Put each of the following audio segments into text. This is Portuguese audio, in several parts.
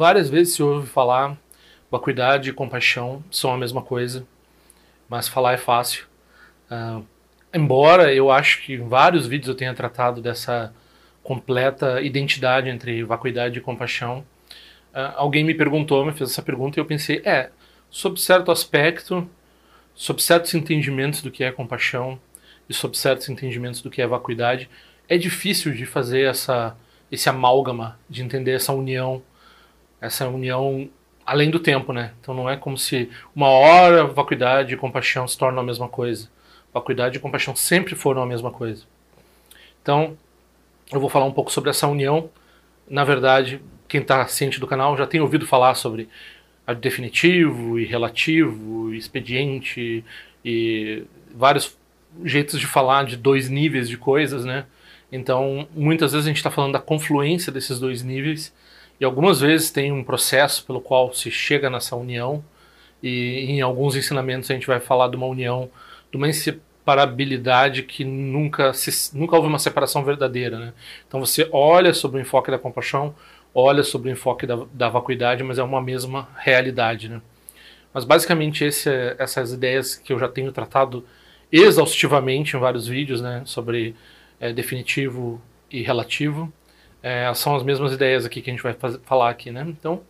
Várias vezes se ouve falar vacuidade e compaixão são a mesma coisa, mas falar é fácil. Uh, embora eu acho que em vários vídeos eu tenha tratado dessa completa identidade entre vacuidade e compaixão, uh, alguém me perguntou, me fez essa pergunta e eu pensei, é, sob certo aspecto, sob certos entendimentos do que é compaixão e sob certos entendimentos do que é vacuidade, é difícil de fazer essa, esse amálgama, de entender essa união, essa união além do tempo, né? Então não é como se uma hora vacuidade e compaixão se tornam a mesma coisa. Vacuidade e compaixão sempre foram a mesma coisa. Então, eu vou falar um pouco sobre essa união. Na verdade, quem está ciente do canal já tem ouvido falar sobre definitivo e relativo, expediente e vários jeitos de falar de dois níveis de coisas, né? Então, muitas vezes a gente está falando da confluência desses dois níveis e algumas vezes tem um processo pelo qual se chega nessa união e em alguns ensinamentos a gente vai falar de uma união, de uma inseparabilidade que nunca, se, nunca houve uma separação verdadeira, né? Então você olha sobre o enfoque da compaixão, olha sobre o enfoque da, da vacuidade, mas é uma mesma realidade, né? Mas basicamente esse, essas ideias que eu já tenho tratado exaustivamente em vários vídeos, né, sobre é, definitivo e relativo, é, são as mesmas ideias aqui que a gente vai fazer, falar aqui, né? Então,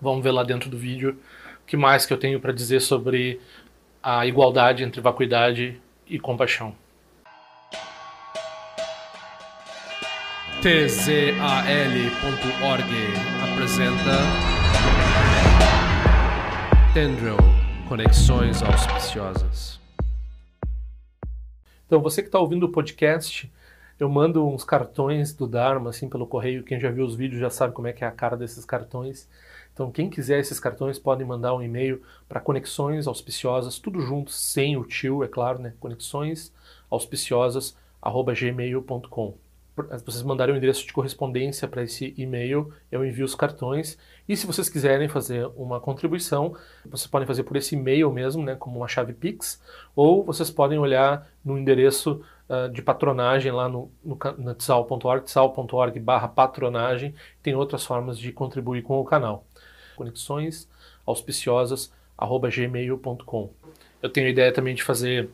vamos ver lá dentro do vídeo o que mais que eu tenho para dizer sobre a igualdade entre vacuidade e compaixão. tzal.org apresenta Tendril Conexões Auspiciosas. Então, você que está ouvindo o podcast, eu mando uns cartões do Dharma assim pelo correio. Quem já viu os vídeos já sabe como é que é a cara desses cartões. Então, quem quiser esses cartões podem mandar um e-mail para conexões auspiciosas, tudo junto, sem o tio, é claro, né? Conexões auspiciosas@gmail.com vocês mandarem o endereço de correspondência para esse e-mail, eu envio os cartões. E se vocês quiserem fazer uma contribuição, vocês podem fazer por esse e-mail mesmo, né, como uma chave Pix, ou vocês podem olhar no endereço uh, de patronagem lá no, no, no tsal.org, tsal.org barra patronagem, tem outras formas de contribuir com o canal. Conexões auspiciosas arroba gmail.com. Eu tenho a ideia também de fazer,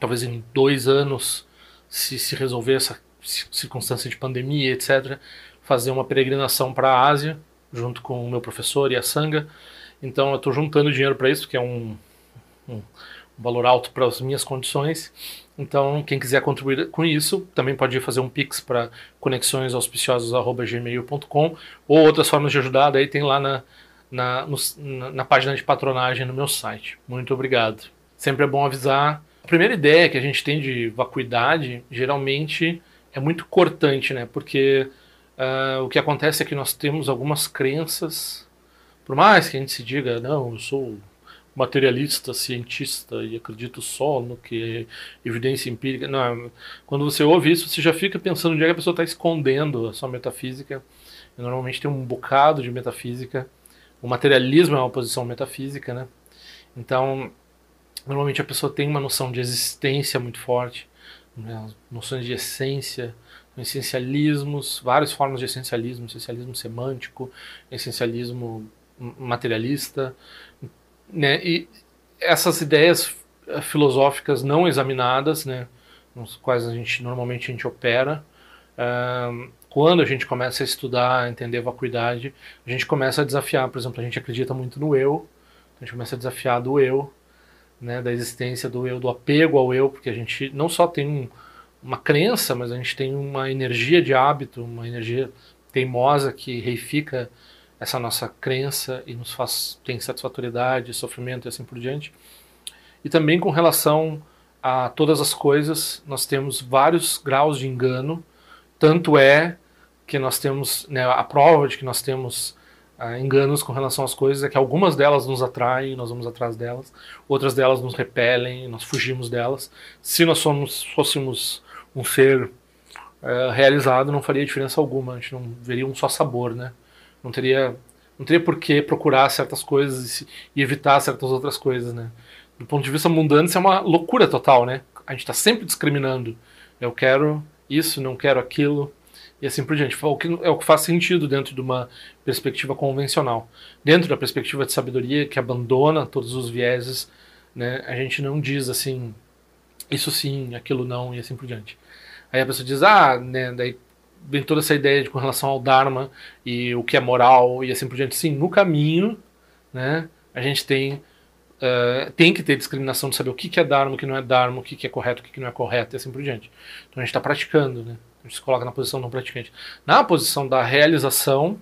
talvez em dois anos, se, se resolver essa circunstância de pandemia, etc., fazer uma peregrinação para a Ásia, junto com o meu professor e a Sangha. Então eu estou juntando dinheiro para isso, porque é um, um, um valor alto para as minhas condições. Então, quem quiser contribuir com isso, também pode fazer um pix para conexõesauspiciosos.gmail.com ou outras formas de ajudar, daí tem lá na, na, no, na, na página de patronagem no meu site. Muito obrigado. Sempre é bom avisar. A primeira ideia que a gente tem de vacuidade, geralmente, é muito cortante, né? Porque uh, o que acontece é que nós temos algumas crenças, por mais que a gente se diga, não, eu sou materialista, cientista e acredito só no que é evidência empírica. Não, quando você ouve isso, você já fica pensando onde é que a pessoa está escondendo a sua metafísica. E normalmente tem um bocado de metafísica. O materialismo é uma posição metafísica, né? Então, normalmente a pessoa tem uma noção de existência muito forte né, noções de essência, essencialismos, várias formas de essencialismo, essencialismo semântico, essencialismo materialista, né, e essas ideias eh, filosóficas não examinadas, né, nos quais a gente normalmente a gente opera, uh, quando a gente começa a estudar, a entender a vacuidade, a gente começa a desafiar, por exemplo, a gente acredita muito no eu, a gente começa a desafiar do eu, né, da existência do eu, do apego ao eu, porque a gente não só tem um, uma crença, mas a gente tem uma energia de hábito, uma energia teimosa que reifica essa nossa crença e nos faz ter insatisfatoriedade, sofrimento e assim por diante. E também com relação a todas as coisas, nós temos vários graus de engano, tanto é que nós temos né, a prova de que nós temos uh, enganos com relação às coisas é que algumas delas nos atraem, nós vamos atrás delas, outras delas nos repelem, nós fugimos delas. Se nós somos, fôssemos um ser uh, realizado, não faria diferença alguma, a gente não veria um só sabor, né? Não teria, não teria por que procurar certas coisas e, evitar certas outras coisas, né? Do ponto de vista mundano, isso é uma loucura total, né? A gente está sempre discriminando. Eu quero isso, não quero aquilo. e assim por diante. O que, é o que faz sentido dentro de uma perspectiva convencional. Dentro da perspectiva de sabedoria, que abandona todos os vieses, né, a gente não diz assim, isso sim, aquilo não, e assim por diante. Aí a pessoa diz, ah, né, daí vem toda essa ideia de, com relação ao Dharma e o que é moral e assim por diante. Sim, no caminho, né, a gente tem Uh, tem que ter discriminação de saber o que, que é Dharma, o que não é Dharma, o que, que é correto, o que, que não é correto e assim por diante. Então a gente está praticando, né? A gente se coloca na posição não praticante. Na posição da realização,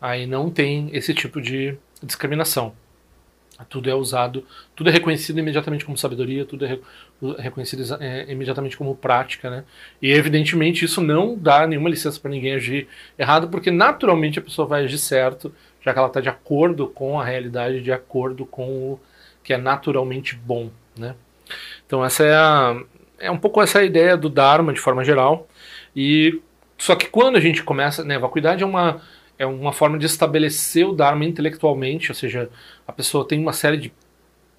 aí não tem esse tipo de discriminação. Tudo é usado, tudo é reconhecido imediatamente como sabedoria, tudo é reconhecido é, imediatamente como prática, né? E evidentemente isso não dá nenhuma licença para ninguém agir errado, porque naturalmente a pessoa vai agir certo, já que ela está de acordo com a realidade, de acordo com o que é naturalmente bom, né? Então essa é a, é um pouco essa ideia do Dharma de forma geral. E só que quando a gente começa, né, vacuidade é uma é uma forma de estabelecer o Dharma intelectualmente, ou seja, a pessoa tem uma série de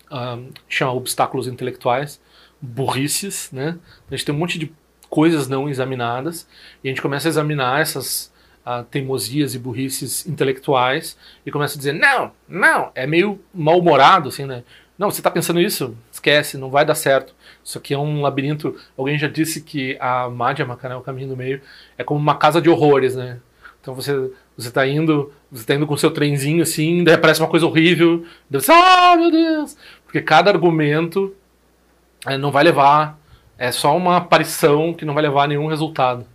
uh, chama obstáculos intelectuais, burrices, né? A gente tem um monte de coisas não examinadas e a gente começa a examinar essas uh, teimosias e burrices intelectuais e começa a dizer não, não, é meio mal-humorado assim, né? Não, você está pensando isso? Esquece, não vai dar certo. Isso aqui é um labirinto. Alguém já disse que a Madhyamaka, né, o caminho do meio, é como uma casa de horrores, né? Então você você está indo, você tá indo com seu trenzinho assim, daí aparece uma coisa horrível, daí você, ah, meu Deus! Porque cada argumento é, não vai levar, é só uma aparição que não vai levar a nenhum resultado,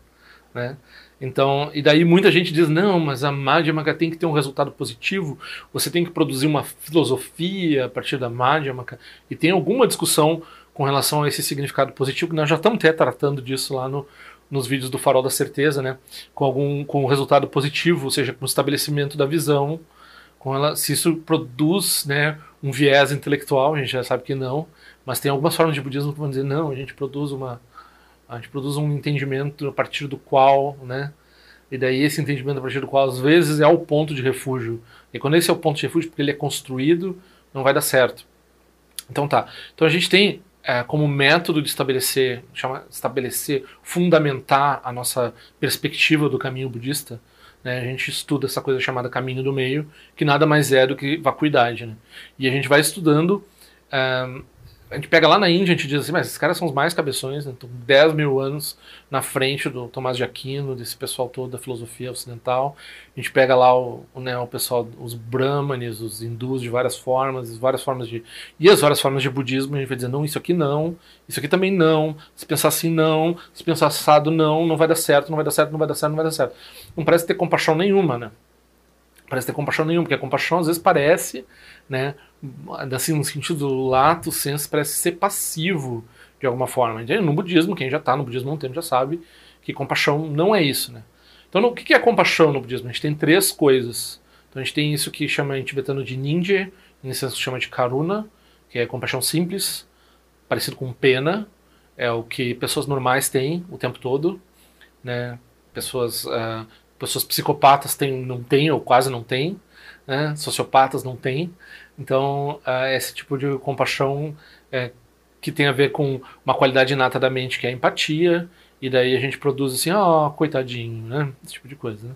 né? Então, e daí muita gente diz: não, mas a Madhyamaka tem que ter um resultado positivo, você tem que produzir uma filosofia a partir da Madhyamaka, e tem alguma discussão com relação a esse significado positivo, nós já estamos até tratando disso lá no, nos vídeos do Farol da Certeza, né? com algum com um resultado positivo, ou seja, com o estabelecimento da visão, com ela, se isso produz né, um viés intelectual, a gente já sabe que não, mas tem algumas formas de budismo que vão dizer: não, a gente produz uma a gente produz um entendimento a partir do qual, né? E daí esse entendimento a partir do qual às vezes é o ponto de refúgio. E quando esse é o ponto de refúgio, porque ele é construído, não vai dar certo. Então tá. Então a gente tem é, como método de estabelecer, chama, estabelecer, fundamentar a nossa perspectiva do caminho budista, né, a gente estuda essa coisa chamada caminho do meio, que nada mais é do que vacuidade. Né? E a gente vai estudando é, a gente pega lá na Índia, a gente diz assim, mas esses caras são os mais cabeções, né? Estão 10 mil anos na frente do Tomás de Aquino, desse pessoal todo da filosofia ocidental. A gente pega lá o, né, o pessoal, os brahmanes, os hindus de várias formas, várias formas de. E as várias formas de budismo, a gente vai dizer, não, isso aqui não, isso aqui também não, se pensar assim não, se pensar assado não, não vai dar certo, não vai dar certo, não vai dar certo, não vai dar certo. Não parece ter compaixão nenhuma, né? Parece ter compaixão nenhuma, porque a compaixão às vezes parece, né? Assim, no sentido lato senso, parece ser passivo de alguma forma. No budismo, quem já está no budismo há um tempo já sabe que compaixão não é isso, né? Então, o que é compaixão no budismo? A gente tem três coisas. Então, a gente tem isso que chama em tibetano de ninja, em senso chama de karuna, que é compaixão simples, parecido com pena, é o que pessoas normais têm o tempo todo, né? Pessoas, uh, pessoas psicopatas têm, não têm ou quase não têm, né? sociopatas não têm. Então, uh, esse tipo de compaixão é, que tem a ver com uma qualidade inata da mente, que é a empatia, e daí a gente produz assim, ó, oh, coitadinho, né? Esse tipo de coisa. Né?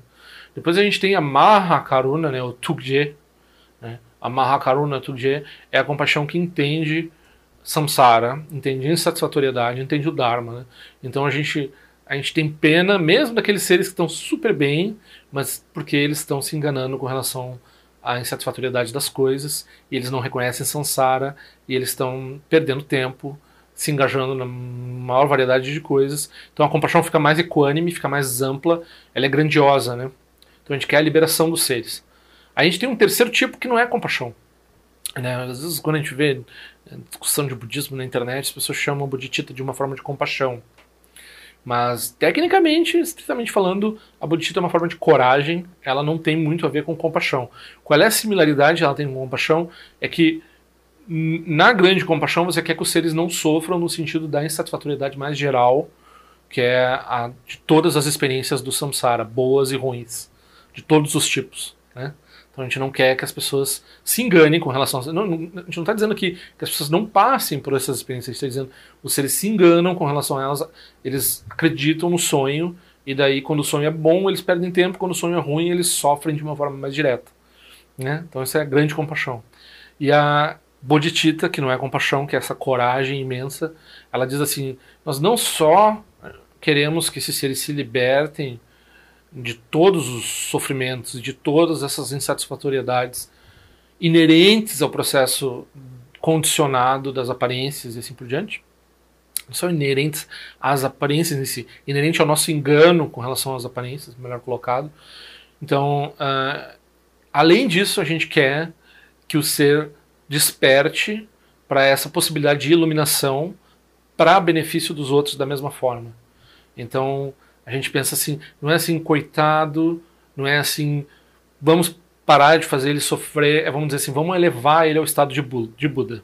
Depois a gente tem a Mahakaruna, né? o Tugje. Né? A Mahakaruna Tugje é a compaixão que entende samsara, entende insatisfatoriedade, entende o Dharma. Né? Então a gente, a gente tem pena, mesmo daqueles seres que estão super bem, mas porque eles estão se enganando com relação a insatisfatoriedade das coisas, e eles não reconhecem Sansara, e eles estão perdendo tempo, se engajando na maior variedade de coisas. Então a compaixão fica mais equânime, fica mais ampla, ela é grandiosa, né? Então a gente quer a liberação dos seres. A gente tem um terceiro tipo que não é compaixão. Né? Às vezes quando a gente vê discussão de budismo na internet, as pessoas chamam o bodhicitta de uma forma de compaixão. Mas, tecnicamente, estritamente falando, a bodhicitta é uma forma de coragem, ela não tem muito a ver com compaixão. Qual é a similaridade ela tem com compaixão? É que, na grande compaixão, você quer que os seres não sofram no sentido da insatisfatoriedade mais geral, que é a de todas as experiências do samsara, boas e ruins, de todos os tipos. Né? Então a gente não quer que as pessoas se enganem com relação a. Não, não, a gente não está dizendo que, que, as pessoas não passem por essas experiências, a gente está dizendo que os seres se enganam com relação a elas, eles acreditam no sonho E daí, quando o sonho é bom, eles perdem tempo, quando o sonho é ruim, eles sofrem de uma forma mais direta. Né? Então, essa é a grande compaixão. E a Bodhicitta, que não é compaixão, que é essa coragem imensa, ela diz assim: nós não só queremos que esses seres se libertem de todos os sofrimentos, de todas essas insatisfatoriedades inerentes ao processo condicionado das aparências e assim por diante, são inerentes às aparências em si, inerente ao nosso engano com relação às aparências, melhor colocado. Então, uh, além disso, a gente quer que o ser desperte para essa possibilidade de iluminação para benefício dos outros da mesma forma. Então, a gente pensa assim, não é assim, coitado, não é assim, vamos parar de fazer ele sofrer, é, vamos dizer assim, vamos elevar ele ao estado de, Buda.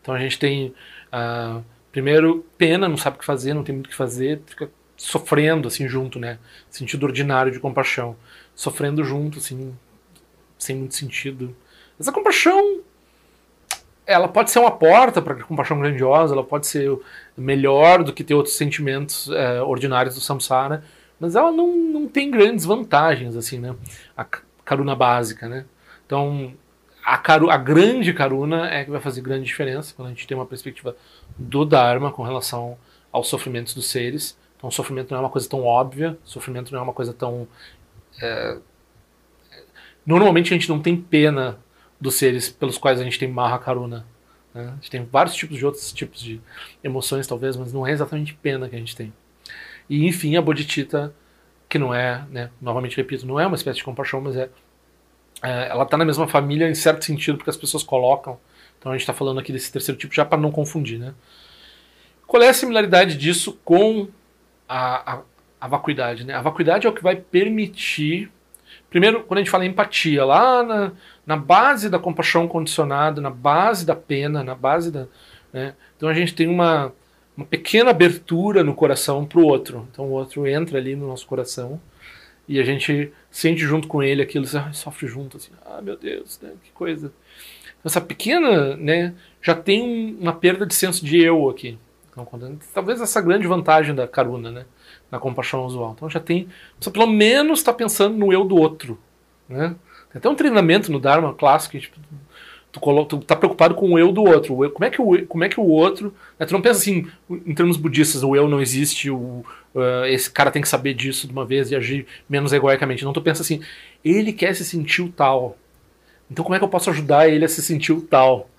Então a gente tem uh, primeiro, pena, não sabe o que fazer, não tem muito o que fazer, fica sofrendo assim junto, né? Sentido ordinário de compaixão. Sofrendo junto, assim, sem muito sentido. Essa compaixão, ela pode ser uma porta para compaixão grandiosa, ela pode ser melhor do que ter outros sentimentos é, ordinários do samsara, mas ela não, não tem grandes vantagens, assim, né? A karuna básica, né? Então, a, caru, a grande karuna é que vai fazer grande diferença quando a gente tem uma perspectiva do Dharma com relação aos sofrimentos dos seres. Então, sofrimento não é uma coisa tão óbvia, sofrimento não é uma coisa tão. É... Normalmente a gente não tem pena dos seres pelos quais a gente tem Maha Karuna. Né? A gente tem vários tipos de outros tipos de emoções, talvez, mas não é exatamente pena que a gente tem. E, enfim, a Bodhicitta, que não é, né, novamente repito, não é uma espécie de compaixão, mas é. é ela está na mesma família em certo sentido, porque as pessoas colocam então a gente está falando aqui desse terceiro tipo já para não confundir. Né? Qual é a similaridade disso com a, a, a, vacuidade? Né? A vacuidade é o que vai permitir. Primeiro, quando a gente fala em empatia, lá na, na base da compaixão condicionada, na base da pena, na base da. Né? Então a gente tem uma, uma pequena abertura no coração para o outro. Então o outro entra ali no nosso coração e a gente sente junto com ele aquilo, sofre junto, assim, ah meu Deus, né? que coisa essa pequena, né, já tem uma perda de senso de eu aqui. Então, talvez essa grande vantagem da Karuna, né, na compaixão usual. Então já tem, você pelo menos está pensando no eu do outro, né? Tem até um treinamento no Dharma clássico, tipo, tu, coloca, tu tá preocupado com o eu do outro. O eu, como é que o como é que o outro, né, tu não pensa assim, em termos budistas, o eu não existe, o, uh, esse cara tem que saber disso de uma vez e agir menos egoicamente. Não, tu pensa assim, ele quer se sentir o tal. Então como é que eu posso ajudar ele a se sentir o tal?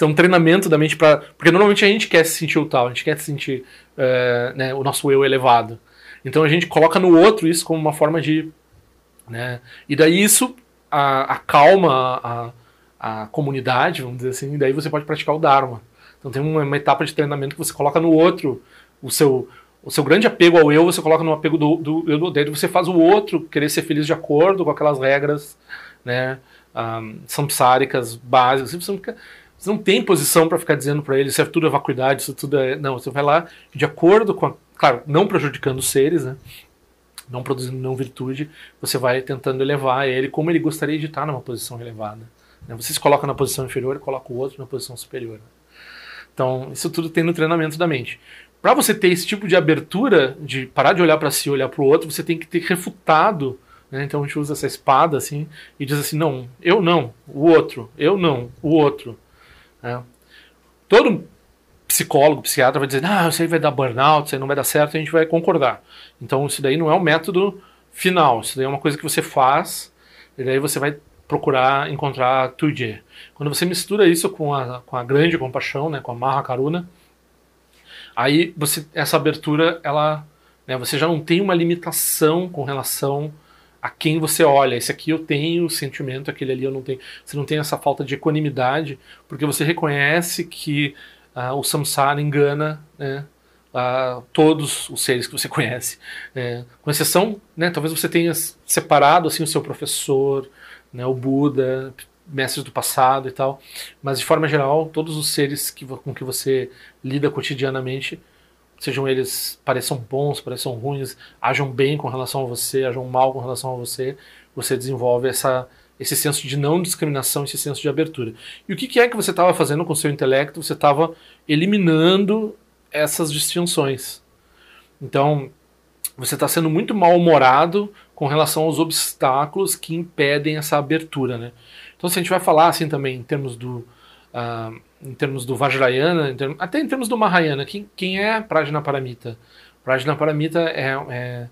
É um treinamento da mente para. Porque normalmente a gente quer se sentir o tal, a gente quer se sentir é, né, o nosso eu elevado. Então a gente coloca no outro isso como uma forma de. Né, e daí isso a, acalma a, a comunidade, vamos dizer assim, e daí você pode praticar o Dharma. Então tem uma, uma, etapa de treinamento que você coloca no outro o seu, o seu grande apego ao eu, você coloca no apego do, do eu do daí você faz o outro querer ser feliz de acordo com aquelas regras, né? um, samsáricas básicas. Você não, fica, você não tem posição para ficar dizendo para ele isso é tudo é vacuidade, isso tudo é. Não, você vai lá de acordo com. A, claro, não prejudicando os seres, né? Não produzindo não virtude, você vai tentando elevar ele como ele gostaria de estar numa posição elevada. Né? Você se coloca na posição inferior e coloca o outro na posição superior. Então, isso tudo tem no treinamento da mente. Para você ter esse tipo de abertura, de parar de olhar para si e olhar para o outro, você tem que ter refutado né? Então a gente usa essa espada assim e diz assim: não, eu não, o outro, eu não, o outro. Né? Todo psicólogo, psiquiatra vai dizer: ah, isso aí vai dar burnout, isso aí não vai dar certo, a gente vai concordar. Então isso daí não é o método final, isso daí é uma coisa que você faz, e daí você vai procurar encontrar Tuje. Quando você mistura isso com a, com a grande compaixão, né, com a Maha Karuna, aí você, essa abertura, ela, né, você já não tem uma limitação com relação a quem você olha. Esse aqui eu tenho sentimento, aquele ali eu não tenho. Você não tem essa falta de equanimidade, porque você reconhece que uh, o samsara engana né, uh, todos os seres que você conhece. Né. com exceção, né, talvez você tenha separado assim o seu professor, né, o Buda, mestres do passado e tal, mas de forma geral, todos os seres que, com que você lida cotidianamente sejam eles pareçam bons, pareçam ruins, ajam bem com relação a você, ajam mal com relação a você, você desenvolve essa, esse senso de não discriminação, esse senso de abertura. E o que, que é que você estava fazendo com o seu intelecto? Você estava eliminando essas distinções. Então, você está sendo muito mal-humorado com relação aos obstáculos que impedem essa abertura, né? Então, se a gente vai falar assim também em termos do uh, em termos do Vajrayana, em termos, até em termos do Mahayana, quem, quem é Prajnaparamita? Prajnaparamita é, é,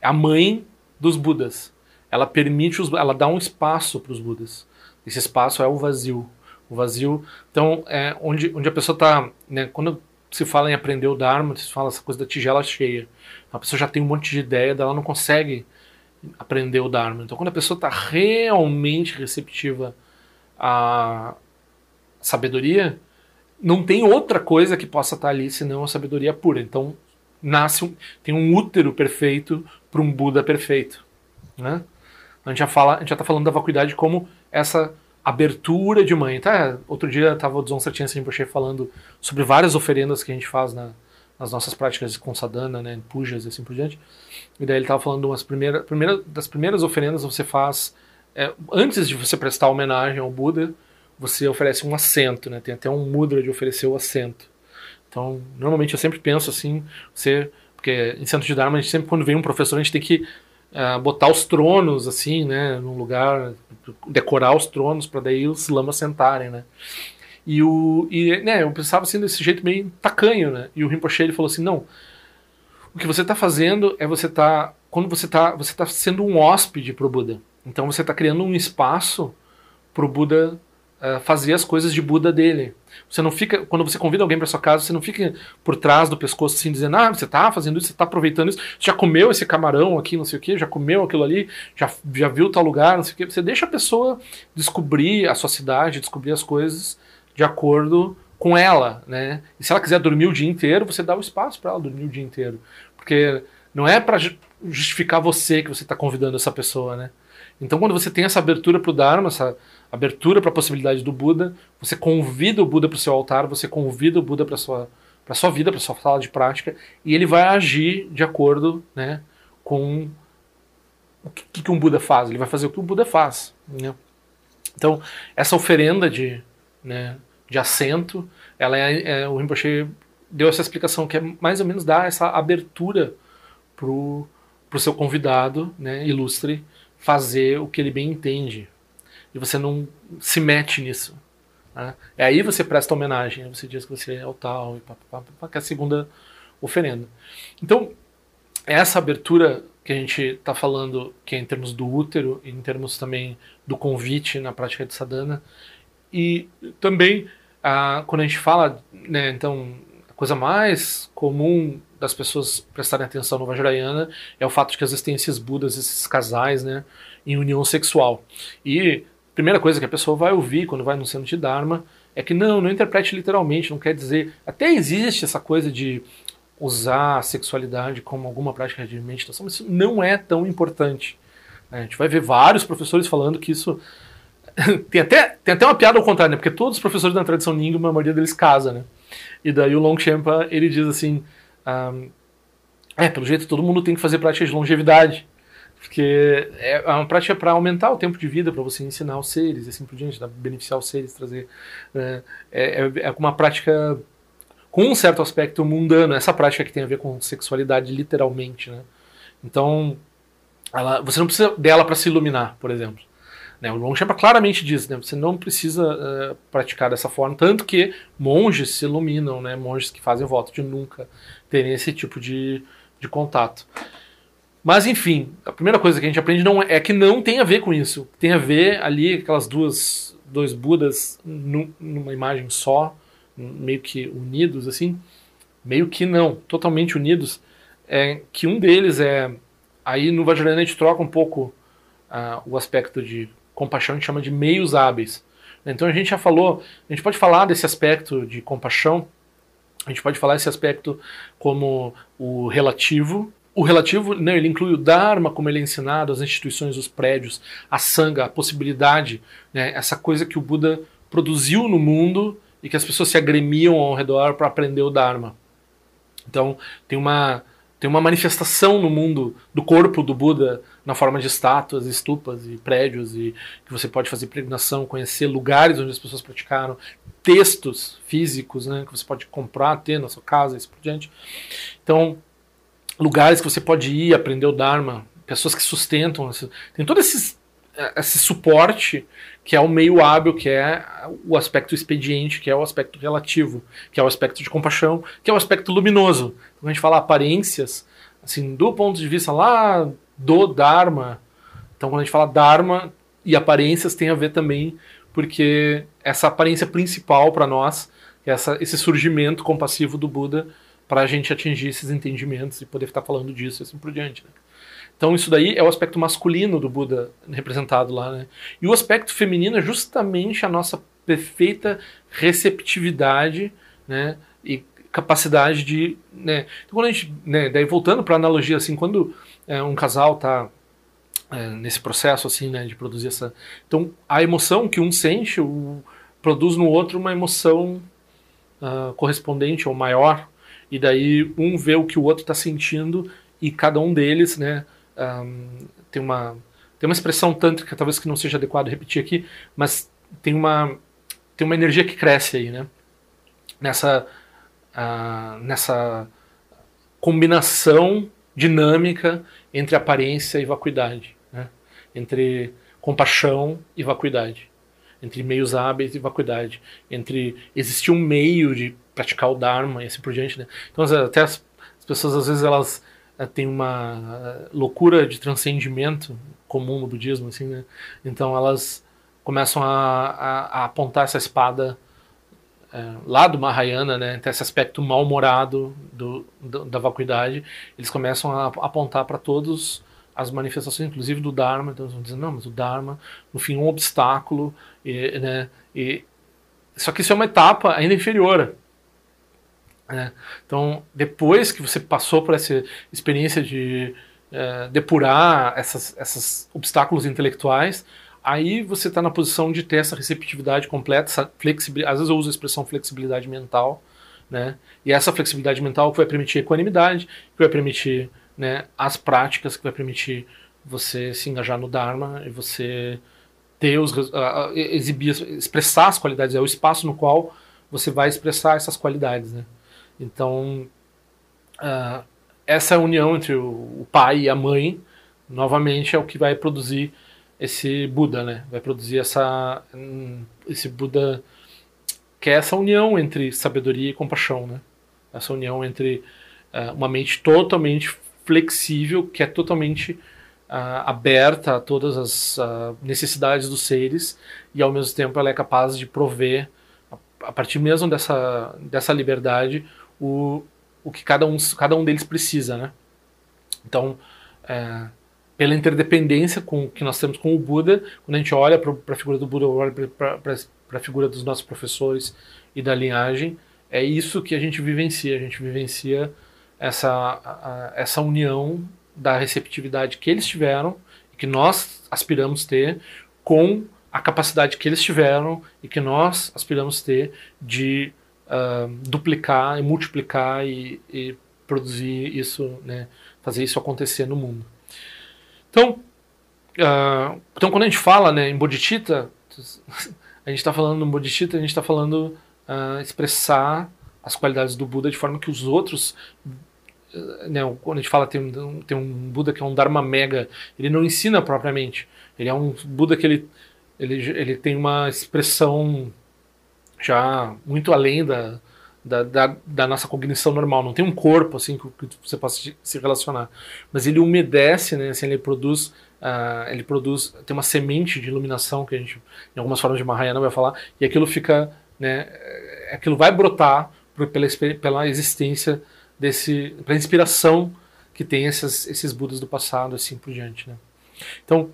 é a mãe dos Budas. Ela permite os, ela dá um espaço para os Budas. Esse espaço é o vazio. O vazio, então, é onde, onde a pessoa está, né, quando se fala em aprender o Dharma, se fala essa coisa da tigela cheia. A pessoa já tem um monte de ideia, ela não consegue aprender o Dharma. Então, quando a pessoa está realmente receptiva à sabedoria, não tem outra coisa que possa estar tá ali senão a sabedoria pura. Então, nasce um, tem um útero perfeito para um Buda perfeito. Né? A gente já fala, a gente já está falando da vacuidade como essa abertura de mãe. Tá, outro dia estava o Dzon Sartin Rinpoche falando sobre várias oferendas que a gente faz na, nas nossas práticas com sadhana, né, pujas e assim por diante. E daí ele estava falando umas primeiras, primeira, das primeiras oferendas você faz é, antes de você prestar homenagem ao Buda, você oferece um assento, né? Tem até um mudra de oferecer o assento. Então, normalmente eu sempre penso assim, você, porque em centro de Dharma, a gente sempre quando vem um professor, a gente tem que botar os tronos assim, né, num lugar, decorar os tronos para daí os lamas sentarem, né? E o e, né, eu pensava assim desse jeito meio tacanho, né? E o Rinpoche ele falou assim: "Não. O que você está fazendo é você tá quando você está você tá sendo um hóspede para o Buda. Então você está criando um espaço para o Buda fazer as coisas de Buda dele. Você não fica, quando você convida alguém para sua casa, você não fica por trás do pescoço assim dizendo, ah, você está fazendo isso, você está aproveitando isso, já comeu esse camarão aqui, não sei o que, já comeu aquilo ali, já, já viu tal lugar, não sei o que. Você deixa a pessoa descobrir a sua cidade, descobrir as coisas de acordo com ela, né? E se ela quiser dormir o dia inteiro, você dá o espaço para ela dormir o dia inteiro, porque não é para justificar você que você está convidando essa pessoa, né? Então, quando você tem essa abertura para o Dharma, essa abertura para a possibilidade do Buda, você convida o Buda para o seu altar, você convida o Buda para sua para sua vida, para sua sala de prática, e ele vai agir de acordo, né, com o que, que um Buda faz. Ele vai fazer o que o Buda faz. Né? Então, essa oferenda de, né, de assento, ela é, é, o Rinpoche deu essa explicação que é mais ou menos dar essa abertura pro pro seu convidado, né, ilustre, fazer o que ele bem entende, e você não se mete nisso. Né? É aí você presta homenagem, você diz que você é o tal, e pá, pá, pá, que é a segunda oferenda. Então, essa abertura que a gente está falando, que é em termos do útero, em termos também do convite na prática de sadhana, e também ah, quando a gente fala, né, então, a coisa mais comum das pessoas prestarem atenção no Vajrayana é o fato de que às vezes tem esses budas, esses casais, né, em união sexual. E primeira coisa que a pessoa vai ouvir quando vai no centro de Dharma é que não, não interprete literalmente, não quer dizer. Até existe essa coisa de usar a sexualidade como alguma prática de meditação, mas isso não é tão importante. A gente vai ver vários professores falando que isso. tem, até, tem até uma piada ao contrário, né? porque todos os professores da tradição Nyingma, a maioria deles casa, né? E daí o Longchenpa, ele diz assim: é, pelo jeito todo mundo tem que fazer prática de longevidade. Porque é uma prática para aumentar o tempo de vida, para você ensinar os seres, assim por diante, beneficiar os seres, trazer. Né? É, é, é uma prática com um certo aspecto mundano, essa prática que tem a ver com sexualidade, literalmente. Né? Então, ela, você não precisa dela para se iluminar, por exemplo. Né? O Longchenpa claramente diz, né? você não precisa uh, praticar dessa forma, tanto que monges se iluminam, né? monges que fazem voto de nunca terem esse tipo de, de contato. Mas enfim, a primeira coisa que a gente aprende não é, é que não tem a ver com isso. Tem a ver ali aquelas duas dois Budas numa imagem só, meio que unidos assim, meio que não, totalmente unidos. É que um deles é aí no Vajrayana a gente troca um pouco uh, o aspecto de compaixão, a gente chama de meios hábeis. Então a gente já falou, a gente pode falar desse aspecto de compaixão, a gente pode falar esse aspecto como o relativo, o relativo, né, ele inclui o Dharma, como ele é ensinado, as instituições, os prédios, a Sangha, a possibilidade, né, essa coisa que o Buda produziu no mundo e que as pessoas se agremiam ao redor para aprender o Dharma. Então, tem uma, tem uma manifestação no mundo do corpo do Buda na forma de estátuas, estupas e prédios, e que você pode fazer peregrinação, conhecer lugares onde as pessoas praticaram, textos físicos né, que você pode comprar, ter na sua casa e assim por diante. Então, lugares que você pode ir aprender o Dharma, pessoas que sustentam, tem todo esse, esse suporte que é o meio hábil, que é o aspecto expediente, que é o aspecto relativo, que é o aspecto de compaixão, que é o aspecto luminoso. Quando a gente fala aparências, assim, do ponto de vista lá do Dharma, então quando a gente fala Dharma e aparências tem a ver também porque essa aparência principal para nós, essa, esse surgimento compassivo do Buda, para a gente atingir esses entendimentos e poder estar falando disso e assim por diante. Né? Então isso daí é o aspecto masculino do Buda representado lá, né? E o aspecto feminino é justamente a nossa perfeita receptividade, né? E capacidade de, né? Então quando a gente, né? Daí voltando para a analogia assim, quando é, um casal está é, nesse processo assim, né? De produzir essa, então a emoção que um sente, o, produz no outro uma emoção uh, correspondente ou maior, e daí um vê o que o outro está sentindo e cada um deles, né? Um, tem uma tem uma expressão tântrica, talvez que não seja adequado repetir aqui, mas tem uma tem uma energia que cresce aí, né? Nessa uh, nessa combinação dinâmica entre aparência e vacuidade, né? entre compaixão e vacuidade, entre meios hábeis e vacuidade, entre existir um meio de praticar o Dharma e assim por diante. Né? Então, até as, as pessoas, às vezes, elas uh, têm uma uh, loucura de transcendimento comum no budismo, assim, né? Então, elas começam a, a, a apontar essa espada é, lá do Mahayana, né, tem esse aspecto mal-humorado do, do, da vacuidade, eles começam a apontar para todos as manifestações, inclusive do Dharma, então vão dizer, não, mas o Dharma, no fim, é um obstáculo, e, né, e, só que isso é uma etapa ainda inferior. Né? Então, depois que você passou por essa experiência de é, depurar essas, esses obstáculos intelectuais, aí você está na posição de ter essa receptividade completa, essa flexibilidade, às vezes eu uso a expressão flexibilidade mental, né? E essa flexibilidade mental que vai permitir equanimidade, que vai permitir né, as práticas, que vai permitir você se engajar no Dharma e você ter os uh, exibir, expressar as qualidades, é o espaço no qual você vai expressar essas qualidades, né? Então, uh, essa união entre o, o pai e a mãe, novamente, é o que vai produzir esse Buda, né? Vai produzir essa esse Buda que é essa união entre sabedoria e compaixão, né? Essa união entre uh, uma mente totalmente flexível, que é totalmente uh, aberta a todas as uh, necessidades dos seres e ao mesmo tempo ela é capaz de prover a, a partir mesmo dessa dessa liberdade o, o que cada um cada um deles precisa, né? Então é, pela interdependência com, que nós temos com o Buda, quando a gente olha para a figura do Buda, olha para a figura dos nossos professores e da linhagem, é isso que a gente vivencia. A gente vivencia essa, a, essa união da receptividade que eles tiveram que nós aspiramos ter com a capacidade que eles tiveram e que nós aspiramos ter de uh, duplicar e multiplicar e, e produzir isso, né, fazer isso acontecer no mundo. Então, uh, então quando a gente fala né, em bodhicitta, a gente está falando no bodhicitta, a gente está falando uh, expressar as qualidades do Buda de forma que os outros né, quando a gente fala tem, tem um Buda que é um Dharma Mega, ele não ensina propriamente. Ele é um Buda que ele, ele, ele tem uma expressão já muito além da, da, da, da, nossa cognição normal. Não tem um corpo assim que, que, você possa se relacionar, mas ele umedece, né? Assim, ele produz, uh, ele produz, tem uma semente de iluminação que a gente, em algumas formas de Mahayana vai falar, e aquilo fica, né? É, aquilo vai brotar pela, pela existência desse, pela inspiração que tem esses, esses Budas do passado, assim por diante, né? Então,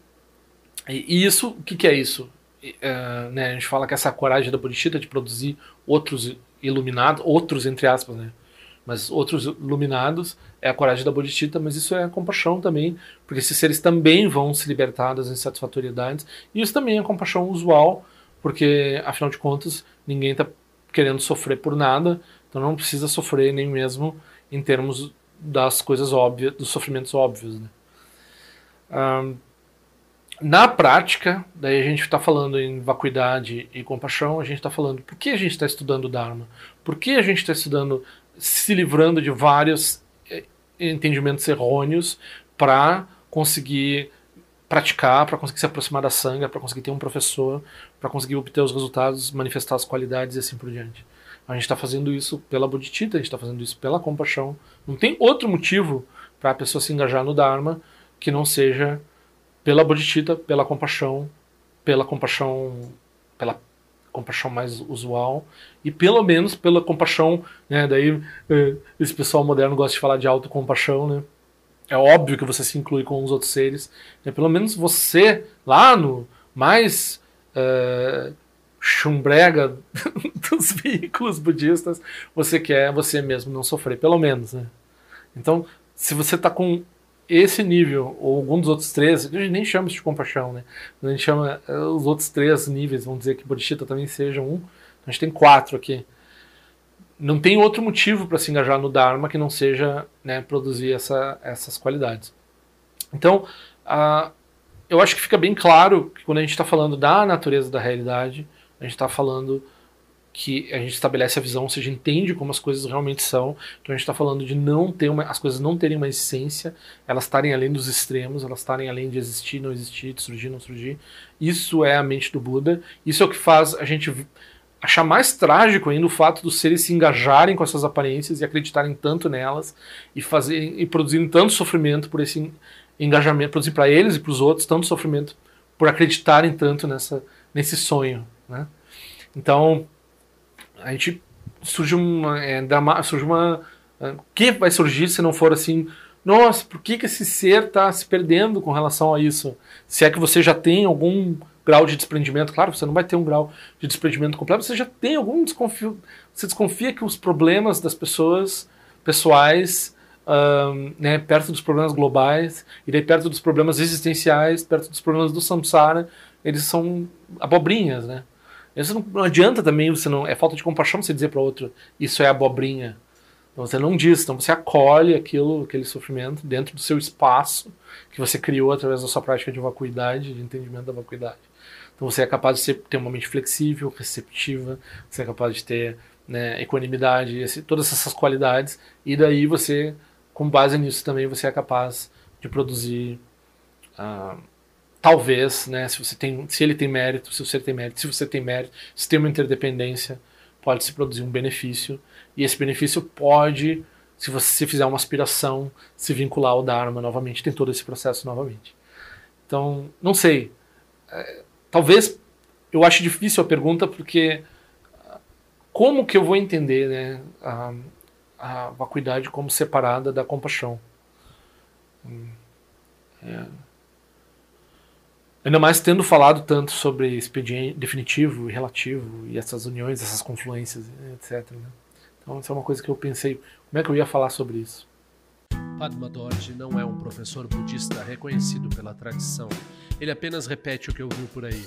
e, isso, o que, que é isso? Uh, né, a gente fala que essa coragem da Bodhisattva de produzir outros iluminados, outros entre aspas, né? Mas outros iluminados é a coragem da Bodhisattva, mas isso é a compaixão também, porque esses seres também vão se libertar das insatisfatoriedades, e isso também é compaixão usual, porque afinal de contas ninguém está querendo sofrer por nada, então não precisa sofrer nem mesmo em termos das coisas óbvias, dos sofrimentos óbvios, né? Um, na prática, daí a gente está falando em vacuidade e compaixão, a gente está falando por que a gente está estudando Dharma, por que a gente está estudando, se livrando de vários eh, entendimentos errôneos para conseguir praticar, para conseguir se aproximar da sanga, para conseguir ter um professor, para conseguir obter os resultados, manifestar as qualidades e assim por diante. A gente está fazendo isso pela bodhicitta, a gente está fazendo isso pela compaixão. Não tem outro motivo para a pessoa se engajar no Dharma que não seja pela bodhicitta, pela compaixão, pela compaixão, pela compaixão mais usual e pelo menos pela compaixão, né? Daí eh, esse pessoal moderno gosta de falar de autocompaixão, né? É óbvio que você se inclui com os outros seres, né? pelo menos você lá no mais uh, chumbrega dos veículos budistas, você quer você mesmo não sofrer, pelo menos, né? Então, se você está com esse nível, ou algum dos outros três, a gente nem chama isso de compaixão, né? A gente chama eh, os outros três níveis, vamos dizer que Bodhisattva também seja um. A gente tem quatro aqui. Não tem outro motivo para se engajar no Dharma que não seja né, produzir essa, essas qualidades. Então, uh, eu acho que fica bem claro que quando a gente está falando da natureza da realidade, a gente está falando que a gente estabelece a visão, ou seja, entende como as coisas realmente são. Então a gente está falando de não ter uma, as coisas não terem uma essência, elas estarem além dos extremos, elas estarem além de existir, não existir, de surgir, não surgir. Isso é a mente do Buda. Isso é o que faz a gente achar mais trágico ainda o fato dos seres se engajarem com essas aparências e acreditarem tanto nelas e fazerem e produzirem tanto sofrimento por esse engajamento, produzir para eles e para os outros tanto sofrimento por acreditarem tanto nessa nesse sonho, né? Então, a gente surge uma, é, surge uma, é, que vai surgir se não for assim? Nossa, por que, que esse ser está se perdendo com relação a isso? Se é que você já tem algum grau de desprendimento, claro, você não vai ter um grau de desprendimento completo, você já tem algum desconfio, você desconfia que os problemas das pessoas pessoais, um, né, perto dos problemas globais, e daí perto dos problemas existenciais, perto dos problemas do samsara, eles são abobrinhas, né? Isso não, não, adianta também, você não é falta de compaixão você dizer para outro, isso é abobrinha. Então você não diz, então você acolhe aquilo, aquele sofrimento dentro do seu espaço que você criou através da sua prática de vacuidade, de entendimento da vacuidade. Então você é capaz de ser, ter uma mente flexível, receptiva, você é capaz de ter né, equanimidade, esse, todas essas qualidades, e daí você, com base nisso também, você é capaz de produzir uh, talvez, né, se você tem, se ele tem mérito, se você tem mérito, se você tem mérito, se tem uma interdependência, pode se produzir um benefício e esse benefício pode, se você fizer uma aspiração, se vincular ao Dharma novamente, tem todo esse processo novamente. Então, não sei. É, talvez eu ache difícil a pergunta porque como que eu vou entender, né, a, a vacuidade como separada da compaixão? Hum, é. Ainda mais tendo falado tanto sobre expediente definitivo e relativo e essas uniões, essas confluências, etc. Né? Então, isso é uma coisa que eu pensei, como é que eu ia falar sobre isso? Padma Dorje não é um professor budista reconhecido pela tradição. Ele apenas repete o que ouviu por aí.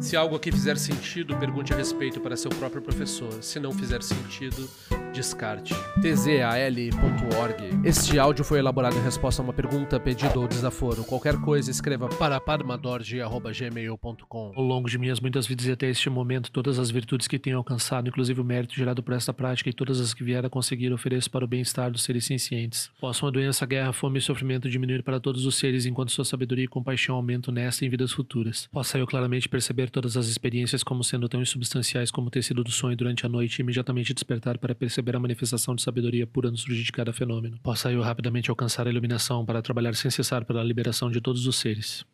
Se algo aqui fizer sentido, pergunte a respeito para seu próprio professor. Se não fizer sentido, descarte. tzal.org. Este áudio foi elaborado em resposta a uma pergunta, pedido ou desaforo. Qualquer coisa, escreva para padmadorje.gmail.com. Ao longo de minhas muitas vidas e até este momento, todas as virtudes que tenho alcançado, inclusive o mérito gerado por esta prática e todas as que vier a conseguir, ofereço para o bem-estar dos seres cientes. Possam a doença, guerra, fome e sofrimento diminuir para todos os seres, enquanto sua sabedoria e compaixão aumentam nesta e em vidas futuras. Possa eu claramente perceber todas as experiências como sendo tão insubstanciais como o tecido do sonho durante a noite e imediatamente despertar para perceber a manifestação de sabedoria pura no surgir de cada fenômeno. Possa eu rapidamente alcançar a iluminação para trabalhar sem cessar pela liberação de todos os seres.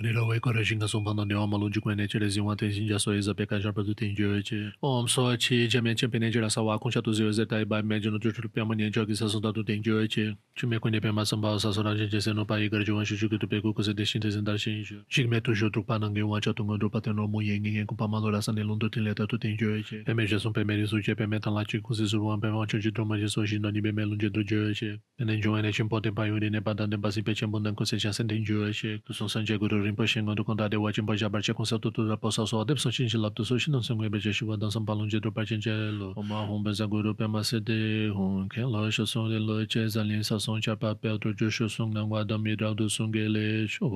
Rila wei kore shinga songpa na niwa malun jikwe neche le zingwa ten shinja so eza peka jarpa tu ten jiwe che. Om so chi jamian chen pene jira sa wakung sha tu ziwe ze tai e bai me jino juchul piyama nian jio ki sa songta tu ten jiwe che. Chume kwenye pema samba sa so ranchen che se no pa yi gara jiwan shuchu kitu peku kuse de shin te zin dar shin isho. Shik me tu shu drukpa nange wa cha tunga drukpa ten romu yen ngen kumpa ma lora sa nilun tu ten leta tu ten jiwe che. Peme je song peme risu che peme tan la chi kuse surwan peme wancho chi droma je so shin nani peme lun je dru jiwe che. Pene jiwa ne chin e poten pa yuri ne pa dan den pa si pe chen bundan kuse chan sen ten jiwe che. Tu song san je guru rinpoche ngon du konda dewa chenpa ja barche konsa tu tu rapa sa so adep san chinchi lap tu so shinan san gui beche shiwa dan san palung je dro pa chenche lo oma hong benza gui ru pema se de hong ken lo sho song de lo che zan lin sa song cha pa pe otro jo sho song nang wa dam mi rao du song ge le sho